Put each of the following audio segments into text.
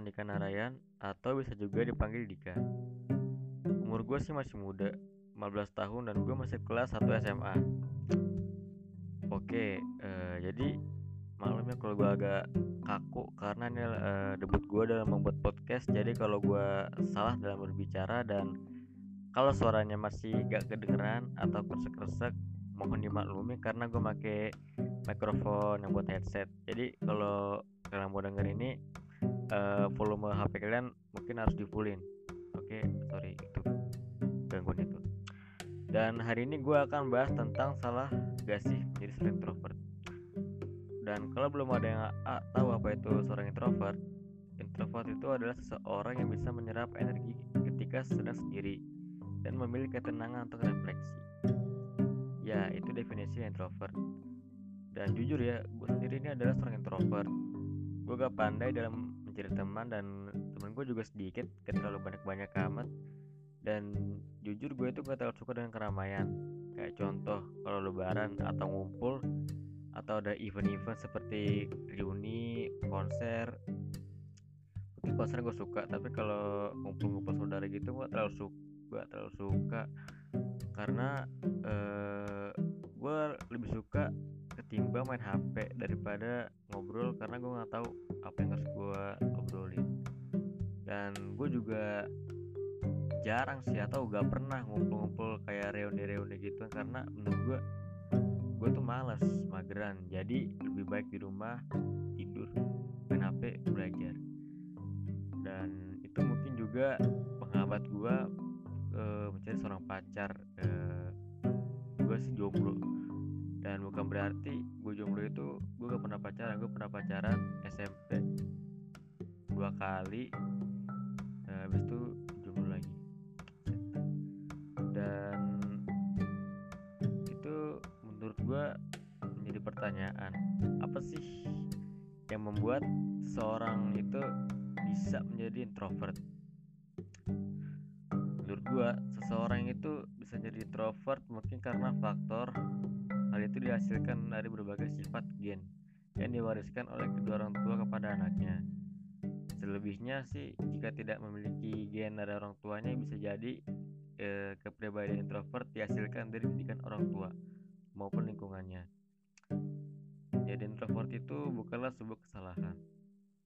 Andika Narayan atau bisa juga dipanggil Dika. Umur gue sih masih muda, 15 tahun dan gue masih kelas 1 SMA. Oke, uh, jadi malamnya kalau gue agak kaku karena ini uh, debut gue dalam membuat podcast. Jadi kalau gue salah dalam berbicara dan kalau suaranya masih gak kedengeran atau kresek-kresek mohon dimaklumi karena gue pakai mikrofon yang buat headset jadi kalau kalian mau denger ini uh, volume HP kalian mungkin harus di oke okay, sorry itu gangguan itu. Dan hari ini gue akan bahas tentang salah gak sih menjadi seorang introvert. Dan kalau belum ada yang tahu apa itu seorang introvert introvert itu adalah seseorang yang bisa menyerap energi ketika sedang sendiri dan memiliki ketenangan untuk refleksi. Ya itu definisi introvert. Dan jujur ya gue sendiri ini adalah seorang introvert gue gak pandai dalam mencari teman dan temen gue juga sedikit gak terlalu banyak-banyak amat. Dan jujur gue itu gak terlalu suka dengan keramaian. Kayak contoh kalau lebaran atau ngumpul atau ada event-event seperti reuni konser mungkin konser gue suka tapi kalau ngumpul-ngumpul saudara gitu gue terlalu suka gue terlalu suka. Karena uh, eh, gue lebih suka ketimbang main HP daripada ngobrol karena gue nggak tahu apa yang harus gue obrolin. Dan gue juga jarang sih atau gak pernah ngumpul-ngumpul kayak reuni-reuni gitu karena menurut gue gue tuh males mageran. Jadi lebih baik di rumah tidur main HP belajar. Dan itu mungkin juga penghambat gue uh, mencari seorang pacar uh, gue sih jomblo dan bukan berarti gue jomblo itu gue gak pernah pacaran gue pernah pacaran SMP dua kali uh, habis itu jomblo lagi. Dan itu menurut gue menjadi pertanyaan apa sih yang membuat seorang itu bisa menjadi introvert? Menurut gua seseorang itu bisa jadi introvert mungkin karena faktor hal itu dihasilkan dari berbagai sifat gen yang diwariskan oleh kedua orang tua kepada anaknya selebihnya sih jika tidak memiliki gen dari orang tuanya bisa jadi eh, kepribadian introvert dihasilkan dari didikan orang tua maupun lingkungannya jadi introvert itu bukanlah sebuah kesalahan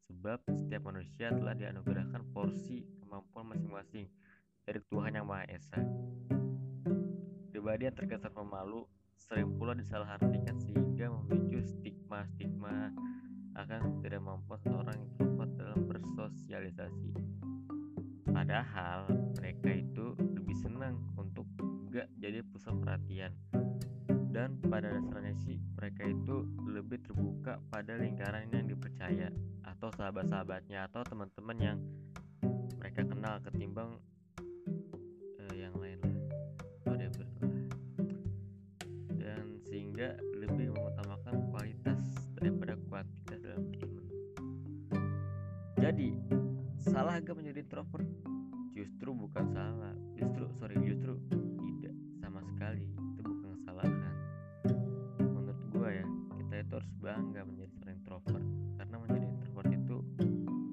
sebab setiap manusia telah dianugerahkan porsi kemampuan masing-masing dari Tuhan Yang Maha Esa. Pribadi yang terkesan pemalu sering pula disalahartikan sehingga memicu stigma-stigma akan tidak mampu seorang introvert dalam bersosialisasi. Padahal mereka itu lebih senang untuk gak jadi pusat perhatian dan pada dasarnya sih mereka itu lebih terbuka pada lingkaran yang dipercaya atau sahabat-sahabatnya atau teman-teman yang mereka kenal ketimbang Jadi, salah gak menjadi introvert? Justru bukan salah, justru sorry justru tidak sama sekali itu bukan kesalahan. Menurut gue ya, kita itu harus bangga menjadi seorang introvert karena menjadi introvert itu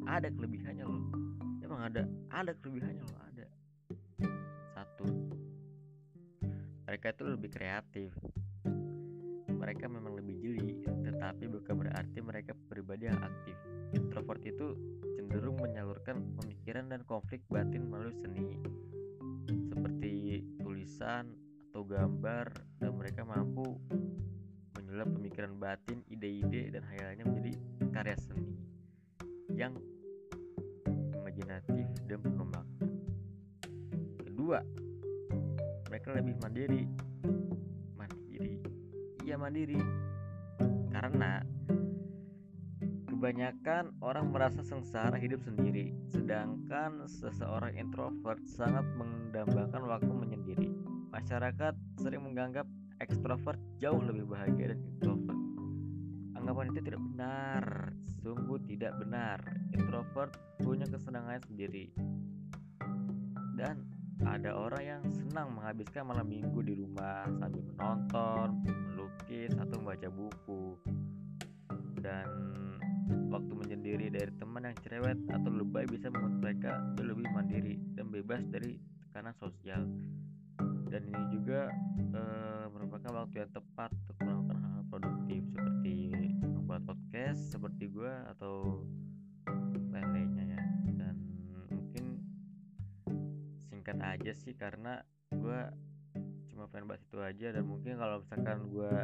ada kelebihannya loh. Emang ada, ada kelebihannya loh, ada. Satu, mereka itu lebih kreatif mereka memang lebih jeli, tetapi bukan berarti mereka pribadi yang aktif. Introvert itu cenderung menyalurkan pemikiran dan konflik batin melalui seni, seperti tulisan atau gambar, dan mereka mampu menyulap pemikiran batin, ide-ide, dan hayalannya menjadi karya seni yang imajinatif dan makna. Kedua, mereka lebih mandiri. Kerja mandiri. Karena kebanyakan orang merasa sengsara hidup sendiri sedangkan seseorang introvert sangat mendambakan waktu menyendiri. Masyarakat sering menganggap ekstrovert jauh lebih bahagia dari introvert. Anggapan itu tidak benar sungguh tidak benar. Introvert punya kesenangan sendiri. Dan ada orang yang senang menghabiskan malam minggu di rumah sambil menonton, melukis atau membaca buku. Dan waktu menyendiri dari teman yang cerewet atau lebay bisa membuat mereka lebih mandiri dan bebas dari tekanan sosial. Dan ini juga e, merupakan waktu yang tepat untuk melakukan hal-hal produktif seperti membuat podcast seperti gue atau lain-lainnya ya. Dan mungkin singkat aja sih karena gue cuma pengen bahas itu aja dan mungkin kalau misalkan gue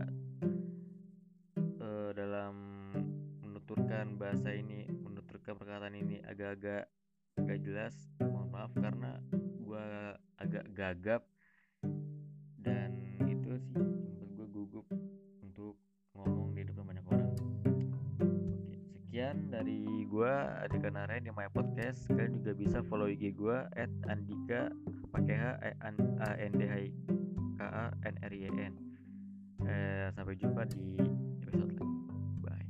bahasa ini menuturkan perkataan ini agak-agak gak jelas mohon maaf karena gue agak gagap. Dan itu sih membuat gue gugup untuk ngomong di depan banyak orang. Oke sekian dari gue Andika Narain di My Podcast. Kalian juga bisa follow IG gue at Andika pakai H A N D H K A N R Y N. Eh, sampai jumpa di episode lain